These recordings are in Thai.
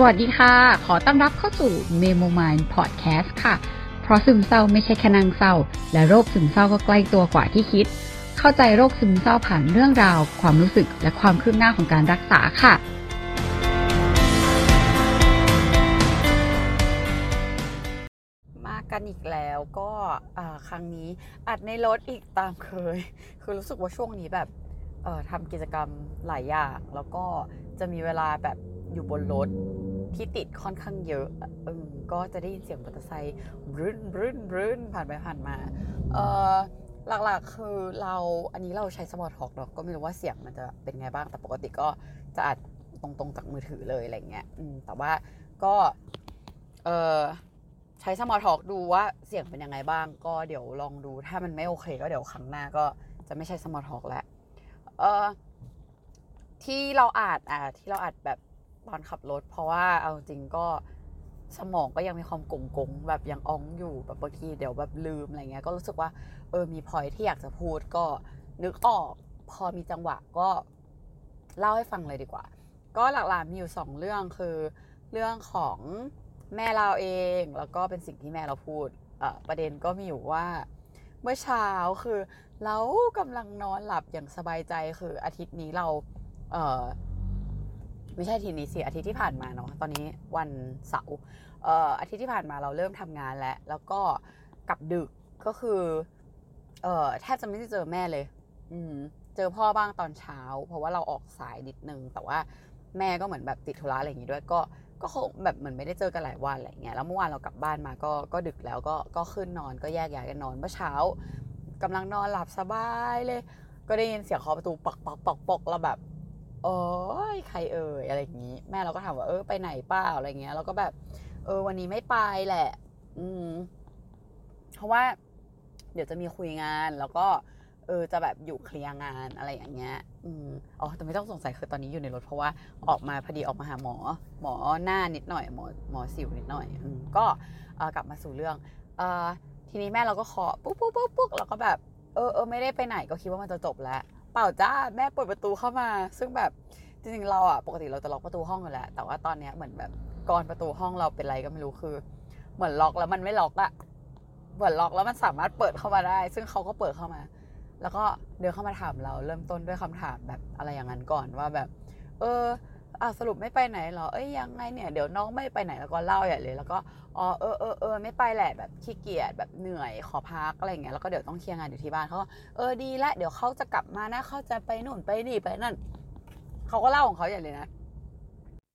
สวัสดีค่ะ ขอต้อนรับเข้าสู่ Memo Mind Podcast ค่ะ เพราะซึมเศร้าไม่ใช่แค่นางเศร้า และโรคซึมเศร้าก็ใกล้ตัวกว่าที่คิด เข้าใจโรคซึมเศร้าผ่านเรื่องราว ความรู้สึกและความคืบหน้าของการรักษาค่ะ มากันอีกแล้วก็ครั้งนี้อัดในรถอีกตามเคย คือรู้สึกว่าช่วงนี้แบบทำกิจกรรมหลายอย่าง แล้วก็จะมีเวลาแบบอยู่บนรถ ที่ติดค่อนข้างเยอะเออก็จะได้ยินเสียงมอเตอร์ไซค์บรื้นบรื้นบรื้นผ่านไปผ่านมาเออหลักๆคือเราอันนี้เราใช้ small talk เนาะก็ไม่รู้ว่าเสียงมันจะเป็นไงบ้างแต่ปกติก็จะอัดตรงๆจากมือถือเลยอะไรเงี้ยอืมแต่ว่าก็เออใช้ small talk ดูว่าเสียงเป็นยังไงบ้าง ก็เดี๋ยวลองดูถ้ามันไม่โอเค ก็เดี๋ยวครั้งหน้าก็จะไม่ใช้ small talk แล้วเออที่เราอาจอ่าที่เราอาจแบบ ตอนขับรถ เพราะว่าเอาจริงก็สมองก็ยังมีความกงกงแบบยังอ้องอยู่แบบบางทีเดี๋ยวแบบลืมอะไรเงี้ยก็รู้สึกว่าเออมีพอยที่อยากจะพูดก็นึกออกพอมีจังหวะก็เล่าให้ฟังเลยดีกว่า ก็หลักๆมีอยู่สองเรื่องคือ เรื่องของแม่เราเองแล้วก็เป็นสิ่งที่แม่เราพูดประเด็นก็มีอยู่ว่า เมื่อเช้าคือเรากำลังนอนหลับอย่างสบายใจคืออาทิตย์นี้เราเออ ไม่ใช่ทิตย์นี้สิอาทิตย์ที่ผ่านมาเนาะตอนนี้วันเสาร์อาทิตย์ที่ผ่านมาเราเริ่มทำงานแล้ว แล้วก็กลับดึกก็คือเออแทบจะไม่ได้เจอแม่เลย อืมเจอพ่อบ้างตอนเช้า เพราะว่าเราออกสายนิดนึง แต่ว่าแม่ก็เหมือนแบบติดธุระอะไรอย่างงี้ด้วย ก็ก็คงแบบเหมือนไม่ได้เจอกันหลายวันอะไรเงี้ยแล้วเมื่อวานเรากลับบ้านมาก็ก็ดึกแล้วก็ก็ขึ้นนอนก็แยกย้ายกันนอนเมื่อเช้ากำลังนอนหลับสบายเลย ก็ได้ยินเสียงเคาะประตูปอกปอกปอกปอกแล้วแบบ โอ้ยใครเอ่ยอะไรอย่างงี้ แม่เราก็ถามว่าเออไปไหนเปล่าอะไรเงี้ยแล้วก็แบบ เออ วันนี้ไม่ไปแหละ อืมเพราะว่า เดี๋ยวจะมีคุยงานแล้วก็ เออจะแบบอยู่เคลียร์งานอะไรอย่างเงี้ย อืมอ๋อแต่ไม่ต้องสงสัยคือตอนนี้อยู่ในรถเพราะว่าออกมาพอดีออกมาหาหมอ หมอหน้านิดหน่อยหมอหมอสิวนิดหน่อยอืมก็เออกลับมาสู่เรื่องเออทีนี้แม่เราก็เคาะปุ๊บปุ๊บปุ๊บปุ๊บแล้วก็แบบ เออเออไม่ได้ไปไหนก็คิดว่ามันจะจบแล้ว ปล่าจ้าแม่เปิดประตูเข้ามา ซึ่งแบบจริงๆเราอะปกติเราจะล็อกประตูห้องอยู่แล้ว แต่ว่าตอนเนี้ยเหมือนแบบกรอนประตูห้องเราเป็นไรก็ไม่รู้คือ เหมือนล็อกแล้วมันไม่ล็อกอะเหมือนล็อกแล้วมันสามารถเปิดเข้ามาได้ ซึ่งเขาก็เปิดเข้ามา แล้วก็เดินเข้ามาถามเราเริ่มต้นด้วยคำถามแบบอะไรอย่างนั้นก่อนว่าแบบ เออ อะสรุปไม่ไปไหนเหรอ เอ้ยยังไงเนี่ยเดี๋ยวน้องไม่ไปไหนแล้วก็เล่าใหญ่เลย แล้วก็อ๋อเออเออเออไม่ไปแหละแบบขี้เกียจแบบเหนื่อยขอพักอะไรอย่างเงี้ยแล้วก็เดี๋ยวต้องเคลียร์งานอยู่ที่บ้านเขาก็เออดีละเดี๋ยวเขาจะกลับมานะเขาจะไปนู่นไปนี่ไปนั่นเขาก็เล่าของเขาใหญ่เลยนะ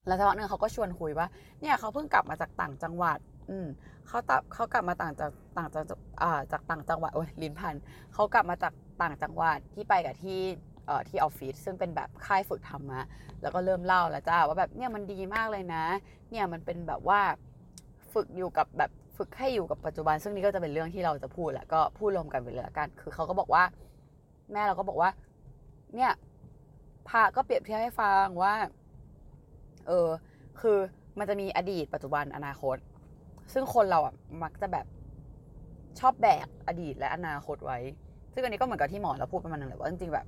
แล้วสักพักหนึ่งเขาก็ชวนคุยว่า เนี่ยเขาเพิ่งกลับมาจากต่างจังหวัด อืมเขาตับเขากลับมาต่างจากต่างจากอ่าจากต่างจังหวัดโอ้ยลิ้นพันเขากลับมาจากต่างจังหวัดที่ไปกับที่ ที่ออฟฟิศซึ่งเป็นแบบค่ายฝึกทำมาแล้วก็เริ่มเล่าแล้วจ้าว่าแบบเนี่ยมันดีมากเลยนะ เนี่ยมันเป็นแบบว่าฝึกอยู่กับแบบฝึกให้อยู่กับปัจจุบัน ซึ่งนี่ก็จะเป็นเรื่องที่เราจะพูดแหละก็พูดรวมกันไปเลยละกัน คือเขาก็บอกว่า แม่เราก็บอกว่า เนี่ยพาก็เปรียบเทียบให้ฟังว่า เออ คือมันจะมีอดีตปัจจุบันอนาคต ซึ่งคนเราอะมักจะแบบชอบแบกอดีตและอนาคตไว้ ซึ่งอันนี้ก็เหมือนกับที่หมอเราพูดประมาณนึงแหละว่าจริงๆแบบ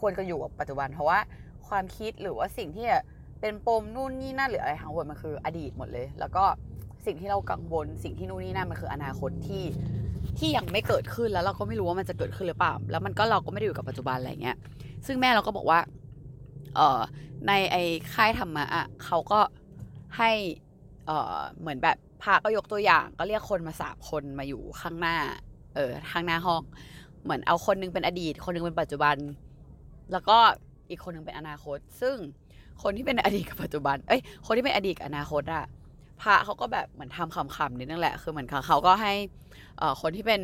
ควรจะอยู่กับปัจจุบัน เพราะว่าความคิดหรือว่าสิ่งที่เป็นปมนู่นนี่นั่นหรืออะไรทั้งหมดมันคืออดีตหมดเลย แล้วก็สิ่งที่เรากังวลสิ่งที่นู่นนี่นั่นมันคืออนาคตที่ที่ยังไม่เกิดขึ้นแล้วเราก็ไม่รู้ว่ามันจะเกิดขึ้นหรือเปล่า แล้วมันก็เราก็ไม่ได้อยู่กับปัจจุบันอะไรเงี้ย ซึ่งแม่เราก็บอกว่า เอ่อ ในไอ้ค่ายธรรมะอะเขาก็ให้ เอ่อ เหมือนแบบพาก็ยกตัวอย่าง ก็เรียกคนมาสามคนมาอยู่ข้างหน้า เออ ข้างหน้าห้อง เหมือนเอาคนนึงเป็นอดีต คนนึงเป็นปัจจุบัน แล้วก็อีกคนหนึ่งเป็นอนาคต ซึ่งคนที่เป็นอดีตกับปัจจุบัน เอ้ย คนที่เป็นอดีตกับอนาคตอะพระเขาก็แบบเหมือนทำคำๆนิดนึงแหละ คือเหมือนเขาก็ให้คนที่เป็น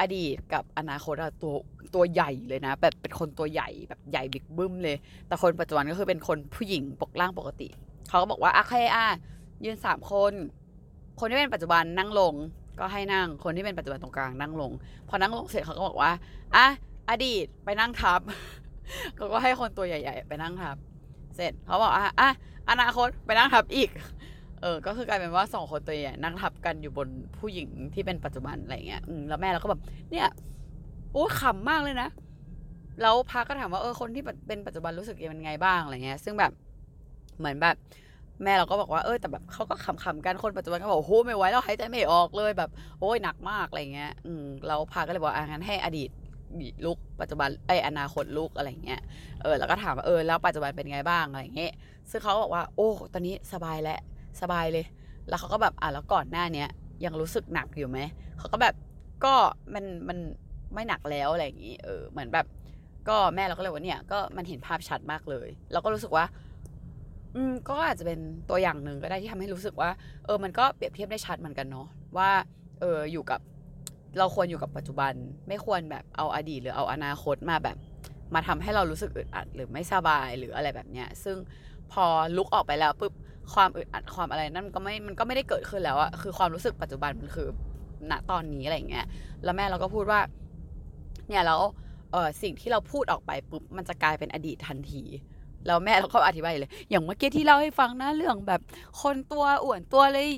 อดีตกับอนาคตอะตัวตัวใหญ่เลยนะ แบบเป็นคนตัวใหญ่แบบใหญ่บิ๊กบึ้มเลย แต่คนปัจจุบันก็คือเป็นคนผู้หญิงปกร่างปกติ เขาก็บอกว่าอะใครอะยืนสามคน คนที่เป็นปัจจุบันนั่งลง ก็ให้นั่ง คนที่เป็นปัจจุบันตรงกลางนั่งลง พอนั่งลงเสร็จเขาก็บอกว่าอะอดีตไปนั่งทับ เขาก็ให้คนตัวใหญ่ ๆ ไปนั่งทับ เสร็จเขาบอกอะอะอนาคตไปนั่งทับอีก เออ ก็คือกลายเป็นว่าสองคนตัวใหญ่นั่งทับกันอยู่บนผู้หญิงที่เป็นปัจจุบันอะไรเงี้ยอืมแล้วแม่เราก็แบบ เนี่ยโอ้ขำมากเลยนะ แล้วพระก็ถามว่าเออคนที่เป็นปัจจุบันรู้สึกยังไงบ้างอะไรเงี้ย ซึ่งแบบเหมือนแบบแม่เราก็บอกว่าเออแต่แบบเขาก็ขำๆกันคนปัจจุบันก็บอกโอ้โหไม่ไหวแล้วหายใจไม่ออกเลยแบบ โอ้ยหนักมากอะไรเงี้ย อืมเราพาก็เลยบอกอะงั้นให้อดีต ลุกปัจจุบันไออนาคตลุกอะไรเงี้ยเออแล้วก็ถามว่าเออแล้วปัจจุบันเป็นไงบ้างอะไรเงี้ยซึ่งเขาบอกว่าโอ้ตอนนี้สบายแล้วสบายเลย แล้วเขาก็แบบอะแล้วก่อนหน้าเนี้ยยังรู้สึกหนักอยู่ไหมเขาก็แบบก็มันมันไม่หนักแล้วอะไรอย่างงี้เออเหมือนแบบ ก็แม่เราก็เลยว่าเนี่ยก็มันเห็นภาพชัดมากเลย เราก็รู้สึกว่า อืมก็อาจจะเป็นตัวอย่างหนึ่งก็ได้ที่ทำให้รู้สึกว่า เออ มันก็เปรียบเทียบได้ชัดเหมือนกันเนาะว่า เอออยู่กับ เราควรอยู่กับปัจจุบัน ไม่ควรแบบเอาอดีตหรือเอาอนาคตมาแบบมาทำให้เรารู้สึกอึดอัดหรือไม่สบายหรืออะไรแบบเนี้ย ซึ่งพอลุกออกไปแล้วปุ๊บความอึดอัดความอะไรนั่นมันก็ไม่มันก็ไม่ได้เกิดขึ้นแล้วอะคือความรู้สึกปัจจุบันมันคือณตอนนี้อะไรอย่างเงี้ยแล้วแม่เราก็พูดว่า เนี่ยแล้วเออสิ่งที่เราพูดออกไปปุ๊บมันจะกลายเป็นอดีตทันทีแล้วแม่เราก็อธิบายเลย อย่างเมื่อกี้ที่เล่าให้ฟังนะเรื่องแบบ คนตัวอ้วนตัวเลย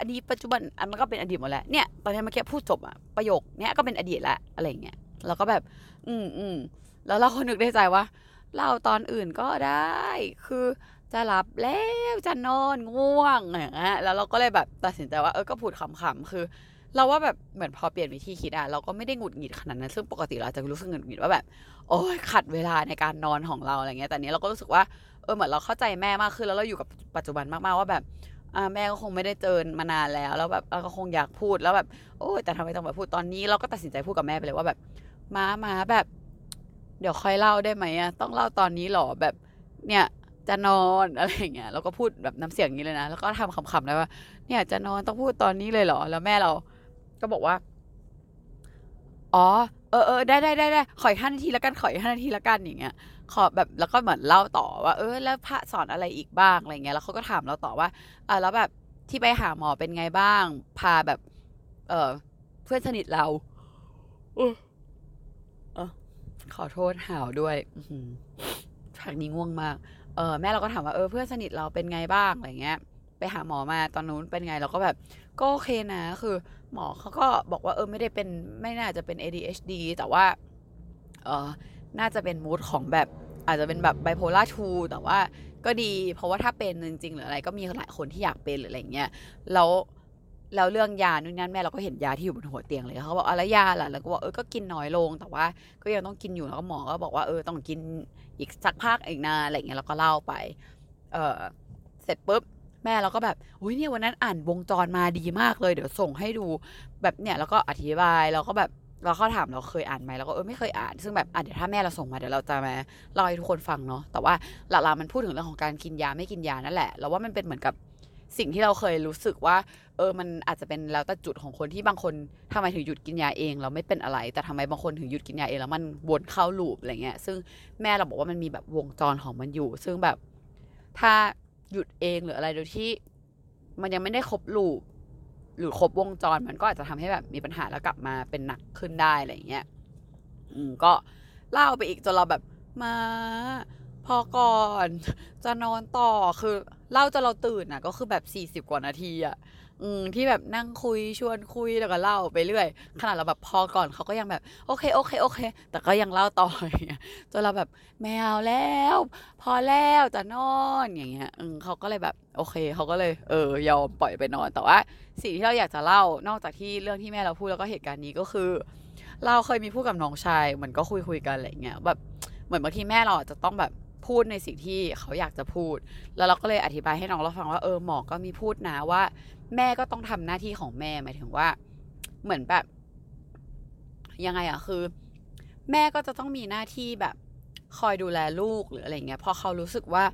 อดีตปัจจุบันอันมันก็เป็นอดีตหมดแล้วเนี่ยตอนนี้เมื่อกี้พูดจบอะประโยคเนี้ยก็เป็นอดีตแล้วอะไรเงี้ยเราก็แบบ อืมอืมแล้วเราก็นึกได้ใจว่าเล่าตอนอื่นก็ได้ คือจะหลับแล้วจะนอนง่วงอย่างเงี้ยแล้วเราก็เลยแบบตัดสินใจว่าเออก็พูดขำๆคือ เราว่าแบบเหมือนพอเปลี่ยนวิธีคิดอะเราก็ไม่ได้หงุดหงิดขนาดนั้นซึ่งปกติเราจะรู้สึกหงุดหงิดว่าแบบ โอ้ยขัดเวลาในการนอนของเราอะไรเงี้ยแต่นี้เราก็รู้สึกว่าเออเหมือนเราเข้าใจแม่มากขึ้นแล้วเราอยู่กับปัจจุบันมากๆว่าแบบ แม่ก็คงไม่ได้เจอมานานแล้ว แล้วแบบเราก็คงอยากพูดแล้วแบบโอ้แต่ทำไมต้องมาพูดตอนนี้เราก็ตัดสินใจพูดกับแม่ไปเลยว่าแบบมามาแบบ เดี๋ยวค่อยเล่าได้ไหมอะต้องเล่าตอนนี้หรอแบบเนี่ยจะนอนอะไรเงี้ยเราก็พูดแบบน้ำเสียงนี้เลยนะ แล้วก็ทำคำๆเลยว่า เนี่ยจะนอนต้องพูดตอนนี้เลยเหรอ แล้วแม่เรา ก็บอกว่า อ๋อ เออเออได้ได้ได้ได้ขออีกห้านาทีแล้วกันขออีกห้านาทีแล้วกันอย่างเงี้ย ขอแบบแล้วก็เหมือนเล่าต่อว่า เออแล้วพระสอนอะไรอีกบ้างอะไรเงี้ยแล้วเขาก็ถามเราต่อว่าอ่าแล้วแบบที่ไปหาหมอเป็นไงบ้าง พาแบบ เออเพื่อนสนิทเราเออเอขอโทษหาวด้วยฉากนี้ง่วงมาก เออแม่เราก็ถามว่าเออเพื่อนสนิทเราเป็นไงบ้างอะไรเงี้ย ไปหาหมอมาตอนนู้นเป็นไงเราก็แบบ ก็โอเคนะ คือ หมอเขาก็บอกว่าเออไม่ได้เป็นไม่น่าจะเป็น ADHD แต่ว่า เออ น่าจะเป็นมูดของแบบอาจจะเป็นแบบไบโพล่าทูแต่ว่าก็ดี เพราะว่าถ้าเป็นจริงๆหรืออะไรก็มีหลายคนที่อยากเป็นหรืออะไรเงี้ยแล้วแล้วเรื่องยานู่นนั่นแม่เราก็เห็นยาที่อยู่บนหัวเตียงเลยเขาบอกอะไรยาล่ะแล้วก็บอกเออก็กินน้อยลง แต่ว่าก็ยังต้องกินอยู่แล้วก็หมอก็บอกว่าเออต้องกินอีกสักพักอีกนานอะไรเงี้ยเราก็เล่าไป เออเสร็จปุ๊บแม่เราก็แบบอุ้ยเนี่ยวันนั้นอ่านวงจรมาดีมากเลย เดี๋ยวส่งให้ดูแบบเนี่ยแล้วก็อธิบายแล้วก็แบบ เราเขาถามเราเคยอ่านไหมเราก็เออไม่เคยอ่าน ซึ่งแบบอะเดี๋ยวถ้าแม่เราส่งมาเดี๋ยวเราจะมาเล่าให้ทุกคนฟังเนาะแต่ว่าหลักๆมันพูดถึงเรื่องของการกินยาไม่กินยานั่นแหละเราว่ามันเป็นเหมือนกับสิ่งที่เราเคยรู้สึกว่า เออมันอาจจะเป็นแล้วแต่จุดของคนที่บางคนทำไมถึงหยุดกินยาเองเราไม่เป็นอะไร แต่ทำไมบางคนถึงหยุดกินยาเองแล้วมันวนเข้าลูปอะไรเงี้ยซึ่งแม่เราบอกว่ามันมีแบบวงจรของมันอยู่ ซึ่งแบบถ้าหยุดเองหรืออะไรโดยที่ มันยังไม่ได้ครบลูป หรือครบวงจรมันก็อาจจะทำให้แบบมีปัญหาแล้วกลับมาเป็นหนักขึ้นได้อะไรเงี้ยอืมก็เล่าไปอีกจนเราแบบมาพอก่อนจะนอนต่อคือเล่าจนเราตื่นอะ ก็คือแบบสี่สิบกว่านาทีอะ อืมที่แบบนั่งคุยชวนคุยแล้วก็เล่าไปเรื่อย ขนาดเราแบบพอก่อนเขาก็ยังแบบ โอเคโอเคโอเค แต่ก็ยังเล่าต่ออย่างเงี้ยจนเราแบบไม่เอาแล้ว พอแล้วจะนอนอย่างเงี้ยอืมเขาก็เลยแบบโอเคเขาก็เลยเออยอมปล่อยไปนอน แต่ว่าสิ่งที่เราอยากจะเล่านอกจากที่เรื่องที่แม่เราพูดแล้วก็เหตุการณ์นี้ก็คือ เราเคยมีพูดกับน้องชายเหมือนก็คุยคุยๆกันอะไรเงี้ยแบบเหมือนบางทีแม่เราอาจจะต้องแบบ พูดในสิ่งที่เขาอยากจะพูด แล้วเราก็เลยอธิบายให้น้องเราฟังว่าเออหมอก็มีพูดนะว่า แม่ก็ต้องทำหน้าที่ของแม่หมายถึงว่า เหมือนแบบยังไงอะคือ แม่ก็จะต้องมีหน้าที่แบบ คอยดูแลลูกหรืออะไรเงี้ยพอเขารู้สึกว่า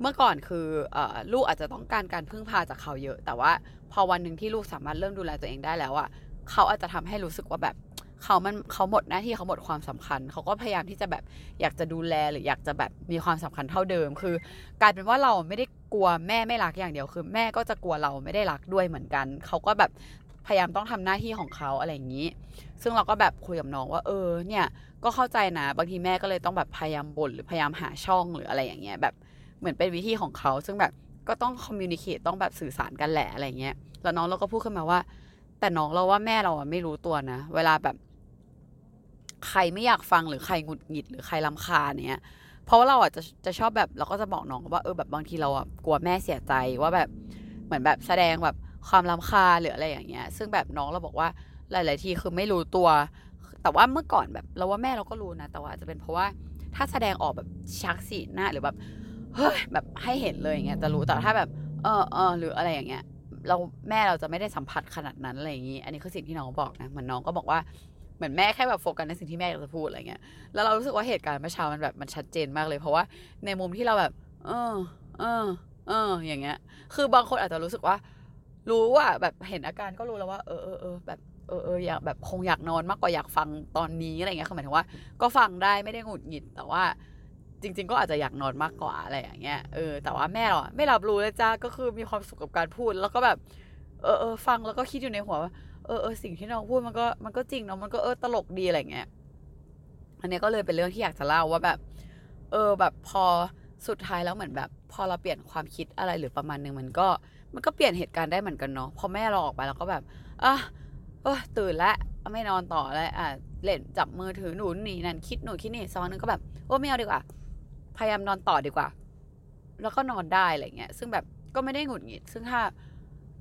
เมื่อก่อนคือออลูกอาจจะต้องการการพึ่งพาจากเขาเยอะ แต่ว่าพอวันหนึ่งที่ลูกสามารถเริ่มดูแลตัวเองได้แล้วอะเขาอาจจะทำให้รู้สึกว่าแบบ เขามันเขาหมดหน้าที่เขาหมดความสำคัญ เขาก็พยายามที่จะแบบอยากจะดูแลหรืออยากจะแบบมีความสำคัญเท่าเดิม คือกลายเป็นว่าเราไม่ได้กลัวแม่ไม่รักอย่างเดียว คือ แม่ก็จะกลัวเราไม่ได้รักด้วยเหมือนกัน เขาก็แบบพยายามต้องทำหน้าที่ของเขาอะไรอย่างนี้ ซึ่งเราก็แบบคุยกับน้องว่าเออเนี่ยก็เข้าใจนะบางทีแม่ก็เลยต้องแบบพยายามบ่นหรือพยายามหาช่องหรืออะไรอย่างเงี้ยแบบเหมือนเป็นวิธีของเขาซึ่งแบบก็ต้องคอมมิวนิเคตต้องแบบสื่อสารกันแหละอะไรเงี้ยแล้วน้องเราก็พูดขึ้นมาว่า แต่น้องเราว่าแม่เราอะไม่รู้ตัวนะ เวลาแบบ ใครไม่อยากฟังหรือใครหงุดหงิดหรือใครลำคาญเนี้ย เพราะว่าเราอะจะจะชอบแบบเราก็จะบอกน้องว่าเออแบบบางทีเราอะกลัวแม่เสียใจว่าแบบเหมือนแบบแสดงแบบความรำคาญหรืออะไรอย่างเงี้ย ซึ่งแบบน้องเราบอกว่าหลาย ๆ ทีคือไม่รู้ตัว แต่ว่าเมื่อก่อนแบบเราว่าแม่เราก็รู้นะ แต่ว่าจะเป็นเพราะว่าถ้าแสดงออกแบบชักสีหน้าหรือแบบเฮ้ยแบบให้เห็นเลยอย่างเงี้ยจะรู้แต่ถ้าแบบเออเออหรืออะไรอย่างเงี้ย เราแม่เราจะไม่ได้สัมผัสขนาดนั้นอะไรอย่างงี้ อันนี้คือสิ่งที่น้องบอกนะเหมือนน้องก็บอกว่า เหมือนแม่แค่แบบโฟกัสในสิ่งที่แม่อยากจะพูดอะไรเงี้ยแล้วเรารู้สึกว่าเหตุการณ์เมื่อเช้ามันแบบมันชัดเจนมากเลย เพราะว่าในมุมที่เราแบบ เออ เออ เออ อย่างเงี้ย คือบางคนอาจจะรู้สึกว่า รู้ว่าแบบเห็นอาการก็รู้แล้วว่าเออเออเออแบบเออเอออยากแบบคงอยากนอนมากกว่าอยากฟังตอนนี้อะไรเงี้ยคือหมายถึงว่า ก็ฟังได้ไม่ได้หงุดหงิดแต่ว่าจริง ๆ ก็อาจจะอยากนอนมากกว่าอะไรอย่างเงี้ย เออ แต่ว่าแม่เราไม่รับรู้เลยจ้า ก็คือมีความสุขกับการพูด แล้วก็แบบ เออเออฟังแล้วก็คิดอยู่ในหัวว่า เออเออสิ่งที่น้องพูดมันก็มันก็จริงเนาะมันก็เออตลกดีอะไรเงี้ยอันนี้ก็เลยเป็นเรื่องที่อยากจะเล่าว่าแบบ เออแบบพอสุดท้ายแล้วเหมือนแบบ พอเราเปลี่ยนความคิดอะไรหรือประมาณนึงมันก็ มันก็เปลี่ยนเหตุการณ์ได้เหมือนกันเนาะพอแม่เราออกไปเราก็แบบอะเออตื่นล้วไม่นอนต่อแล้วอะเล่นจับมือถือหนุนนี่นั่นคิดหนูคิดนี่ซ้อนนึงก็แบบโอ้ไม่เอาดีกว่า พยายามนอนต่อดีกว่า แล้วก็นอนได้อะไรเงี้ยซึ่งแบบก็ไม่ได้หงุดหงิด ซึ่งถ้า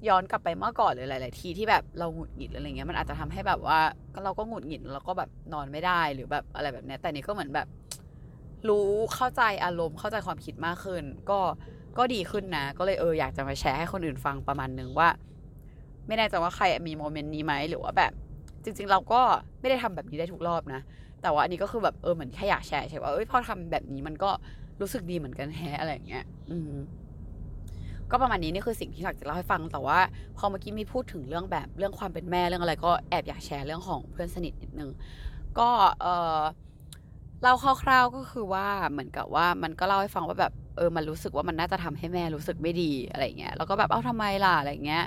ย้อนกลับไปเมื่อก่อนหรือหลาย ๆ ทีที่แบบเราหงุดหงิดอะไรเงี้ยมันอาจจะทำให้แบบว่าเราก็หงุดหงิดแล้วก็แบบนอนไม่ได้หรือแบบอะไรแบบนี้แต่นี่ก็เหมือนแบบ รู้เข้าใจอารมณ์เข้าใจความคิดมากขึ้น ก็ก็ดีขึ้นนะ ก็เลยเอออยากจะมาแชร์ให้คนอื่นฟังประมาณนึงว่า ไม่แน่ใจว่าใครมีโมเมนต์นี้ไหมหรือว่าแบบ จริง ๆ เราก็ไม่ได้ทำแบบนี้ได้ทุกรอบนะ แต่ว่าอันนี้ก็คือแบบเออเหมือนแค่อยากแชร์ใช่ว่าเอ้ยพอทำแบบนี้มันก็รู้สึกดีเหมือนกันแฮะอะไรอย่างเงี้ย อืม ก็ประมาณนี้นี่คือสิ่งที่อยากจะเล่าให้ฟัง แต่ว่าพอเมื่อกี้มีพูดถึงเรื่องแบบเรื่องความเป็นแม่เรื่องอะไร ก็แอบอยากแชร์เรื่องของเพื่อนสนิทนิดนึงก็เออเล่าคร่าวๆก็คือว่าเหมือนกับว่ามันก็เล่าให้ฟังว่าแบบเออมันรู้สึกว่ามันน่าจะทำให้แม่รู้สึกไม่ดีอะไรเงี้ยแล้วก็แบบเอ้าทำไมล่ะอะไรเงี้ย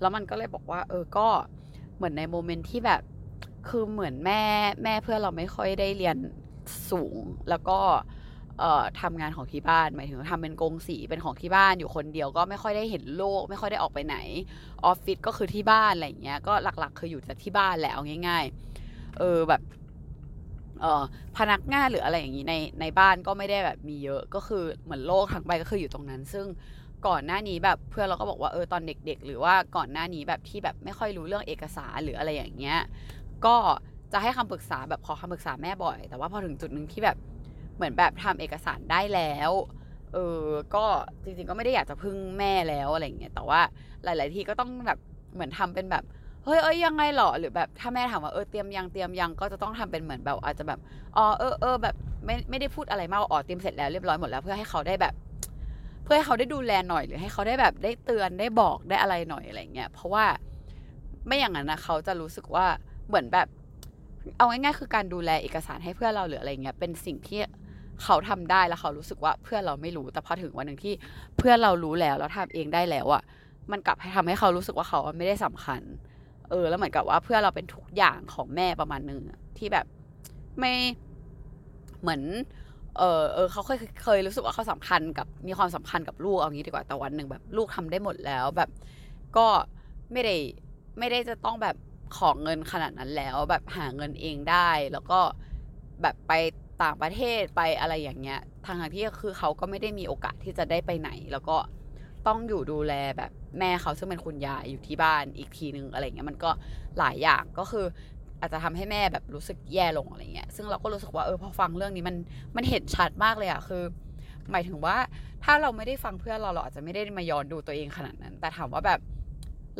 แล้วมันก็เลยบอกว่า เออก็เหมือนในโมเมนต์ที่แบบคือเหมือนแม่แม่เพื่อนเราไม่ค่อยได้เรียนสูงแล้วก็เอ่อทำงานของที่บ้านหมายถึงทำเป็นกงสีเป็นของที่บ้านอยู่คนเดียวก็ไม่ค่อยได้เห็นโลก ไม่ค่อยได้ออกไปไหนออฟฟิศก็คือที่บ้านอะไรเงี้ยก็หลักๆ คืออยู่แต่ที่บ้านแหละเอาง่าย ๆ เออแบบเออพนักงานหรืออะไรอย่างนี้ในในบ้านก็ไม่ได้แบบมีเยอะก็คือเหมือนโลกทั้งใบก็คืออยู่ตรงนั้น ซึ่งก่อนหน้านี้แบบเพื่อนเราก็บอกว่าเออตอนเด็ก ๆ หรือว่าก่อนหน้านี้แบบที่แบบไม่ค่อยรู้เรื่องเอกสารหรืออะไรอย่างเงี้ยก็จะให้คำปรึกษาแบบขอคำปรึกษาแม่บ่อย แต่ว่าพอถึงจุดหนึ่งที่แบบ เหมือนแบบทำเอกสารได้แล้วเออก็จริงๆก็ไม่ได้อยากจะพึ่งแม่แล้วอะไรเงี้ยแต่ว่าหลาย ๆ ที่ก็ต้องแบบเหมือนทำเป็นแบบเฮ้ยเอ้ยยังไงหรอหรือแบบถ้าแม่ถามว่าเออเตรียมยังเตรียมยังก็จะต้องทำเป็นเหมือนแบบอาจจะแบบอ๋อเออเออแบบไม่ไม่ได้พูดอะไรมากอ๋อเตรียมเสร็จแล้วเรียบร้อยหมดแล้วเพื่อให้เขาได้แบบ เพื่อให้เขาได้ดูแลหน่อยหรือให้เขาได้แบบได้เตือนได้บอกได้อะไรหน่อยอะไรเงี้ยเพราะว่าไม่อย่างนั้นนะเขาจะรู้สึกว่าเหมือนแบบ เอาง่ายๆคือการดูแลเอกสารให้เพื่อนเราหรืออะไรเงี้ยเป็นสิ่งที่ เขาทำได้แล้วเขารู้สึกว่าเพื่อนเราไม่รู้แต่พอถึงวันหนึ่งที่เพื่อนเรารู้แล้วแล้วทำเองได้แล้วอะมันกลับให้ทำให้เขารู้สึกว่าเขาไม่ได้สำคัญ เออ แล้วเหมือนกับว่าเพื่อนเราเป็นทุกอย่างของแม่ประมาณนึงที่แบบไม่เหมือน เออเออเขาเคยเคยรู้สึกว่าเขาสำคัญกับมีความสำคัญกับลูกเอางี้ดีกว่าแต่วันหนึ่งแบบลูกทำได้หมดแล้วแบบ ก็ไม่ได้ไม่ได้จะต้องแบบของเงินขนาดนั้นแล้ว แบบหาเงินเองได้แล้วก็แบบไป ต่างประเทศไปอะไรอย่างเงี้ยทางที่คือเขาก็ไม่ได้มีโอกาสที่จะได้ไปไหน แล้วก็ต้องอยู่ดูแลแบบแม่เขาซึ่งเป็นคุณยายอยู่ที่บ้านอีกทีนึงอะไรเงี้ยมันก็หลายอย่างก็คืออาจจะทำให้แม่แบบรู้สึกแย่ลงอะไรเงี้ย ซึ่งเราก็รู้สึกว่าเออพอฟังเรื่องนี้มันมันเห็นชัดมากเลยอะคือ หมายถึงว่าถ้าเราไม่ได้ฟังเพื่อนเราเราอาจจะไม่ได้มาย้อนดูตัวเองขนาดนั้น แต่ถามว่าแบบ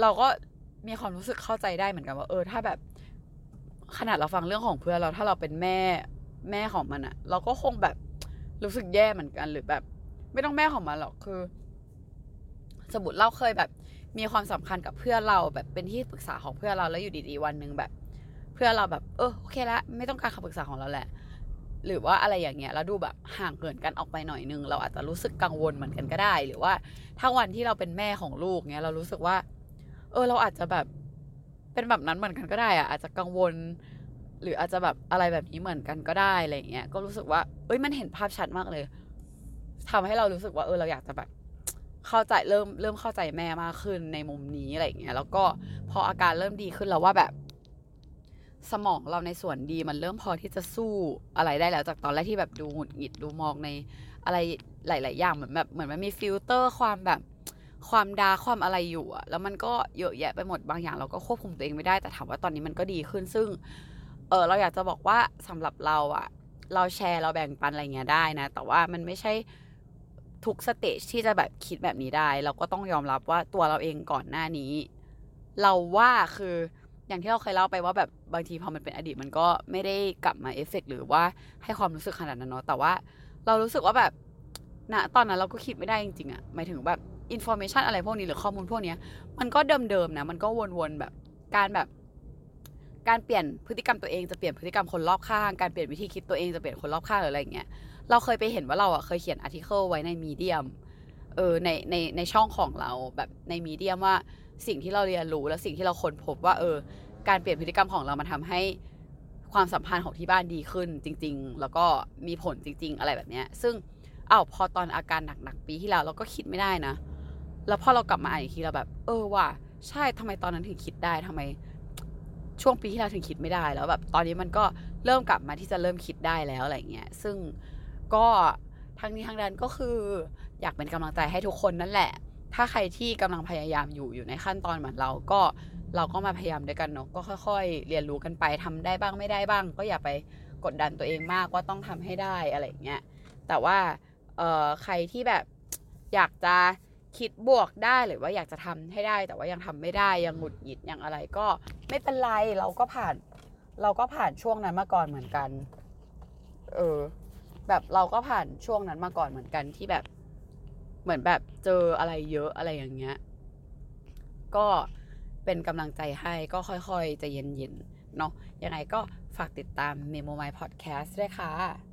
เราก็มีความรู้สึกเข้าใจได้เหมือนกันว่า เออ ถ้าแบบ ขนาดเราฟังเรื่องของเพื่อนเราถ้าเราเป็นแม่ แม่ของมันอะเราก็คงแบบรู้สึกแย่เหมือนกันหรือแบบ ไม่ต้องแม่ของมันหรอกคือ สมมติเราเคยแบบ มีความสำคัญกับเพื่อนเราแบบเป็นที่ปรึกษาของเพื่อนเราแล้วอยู่ดีๆวันหนึ่งแบบ เพื่อนเราแบบ เออโอเคละไม่ต้องการคำปรึกษาของเราแหละ หรือว่าอะไรอย่างเงี้ยแล้วดูแบบห่างเกินกันออกไปหน่อยนึง เราอาจจะรู้สึกกังวลเหมือนกันก็ได้ หรือว่าถ้าวันที่เราเป็นแม่ของลูกเนี้ยเรารู้สึกว่า เออเราอาจจะแบบเป็นแบบนั้นเหมือนกันก็ได้อะอาจจะกังวล หรืออาจจะแบบอะไรแบบนี้เหมือนกันก็ได้อะไรเงี้ยก็รู้สึกว่าเอ้ยมันเห็นภาพชัดมากเลยทำให้เรารู้สึกว่าเออเราอยากจะแบบ เข้าใจเริ่มเริ่มเข้าใจแม่มากขึ้นในมุมนี้อะไรเงี้ยแล้วก็พออาการเริ่มดีขึ้นแล้วว่าแบบ สมองเราในส่วนดีมันเริ่มพอที่จะสู้อะไรได้แล้ว จากตอนแรกที่แบบดูหงุดหงิดดูมองในอะไรหลาย ๆ อย่างเหมือนแบบเหมือนมันมีฟิลเตอร์ความแบบความดาความอะไรอยู่อะแล้วมันก็เยอะแยะไปหมดบางอย่างเราก็ควบคุมตัวเองไม่ได้แต่ถามว่าตอนนี้มันก็ดีขึ้นซึ่ง เออเราอยากจะบอกว่าสำหรับเราอะเราแชร์เราแบ่งปันอะไรเงี้ยได้นะ แต่ว่ามันไม่ใช่ทุก stage ที่จะแบบคิดแบบนี้ได้ เราก็ต้องยอมรับว่าตัวเราเองก่อนหน้านี้ เราว่าคืออย่างที่เราเคยเล่าไปว่าแบบบางทีพอมันเป็นอดีตมันก็ไม่ได้กลับมาเอฟเฟกหรือว่าให้ความรู้สึกขนาดนั้นเนาะแต่ว่าเรารู้สึกว่าแบบณตอนนั้นเราก็คิดไม่ได้จริงๆอะหมายถึงแบบ information อะไรพวกนี้หรือข้อมูลพวกนี้มันก็เดิมๆนะมันก็วนๆแบบการแบบ การเปลี่ยนพฤติกรรมตัวเองจะเปลี่ยนพฤติกรรมคนรอบข้าง การเปลี่ยนวิธีคิดตัวเองจะเปลี่ยนคนรอบข้างหรืออะไรเงี้ย เราเคยไปเห็นว่าเราอะเคยเขียน article ไว้ใน Medium เออในในในช่องของเราแบบใน Medium ว่าสิ่งที่เราเรียนรู้และสิ่งที่เราค้นพบว่าเออ การเปลี่ยนพฤติกรรมของเรามันทำให้ความสัมพันธ์ของที่บ้านดีขึ้นจริง ๆ แล้วก็มีผลจริง ๆ อะไรแบบเนี้ย ซึ่งอ้าวพอตอนอาการหนักๆปีที่แล้วเราก็คิดไม่ได้นะ แล้วพอเรากลับมาอ่านอีกทีเราแบบ เออว่ะใช่ทำไมตอนนั้นถึงคิดได้ทำไม ช่วงปีที่แล้วถึงคิดไม่ได้แล้วแบบตอนนี้มันก็เริ่มกลับมาที่จะเริ่มคิดได้แล้วอะไรเงี้ยซึ่งก็ทั้งนี้ทั้งนั้นก็คืออยากเป็นกำลังใจให้ทุกคนนั่นแหละ ถ้าใครที่กำลังพยายามอยู่อยู่ในขั้นตอนเหมือนเราก็เราก็มาพยายามด้วยกันเนาะก็ค่อยๆ เรียนรู้กันไปทำได้บ้างไม่ได้บ้าง ก็อย่าไปกดดันตัวเองมากว่าต้องทำให้ได้อะไรเงี้ยแต่ว่าเออใครที่แบบอยากจะ คิดบวกได้หรือว่าอยากจะทำให้ได้ แต่ว่ายังทำไม่ได้ยังหงุดหงิดยังอะไรก็ ไม่เป็นไรเราก็ผ่าน เราก็ผ่านช่วงนั้นมาก่อนเหมือนกัน เออ แบบเราก็ผ่านช่วงนั้นมาก่อนเหมือนกันที่แบบ เหมือนแบบเจออะไรเยอะอะไรอย่างเงี้ย ก็เป็นกำลังใจให้ก็ค่อยๆจะเย็นๆเนาะยังไงก็ฝากติดตาม Memo My Podcast ด้วยค่ะ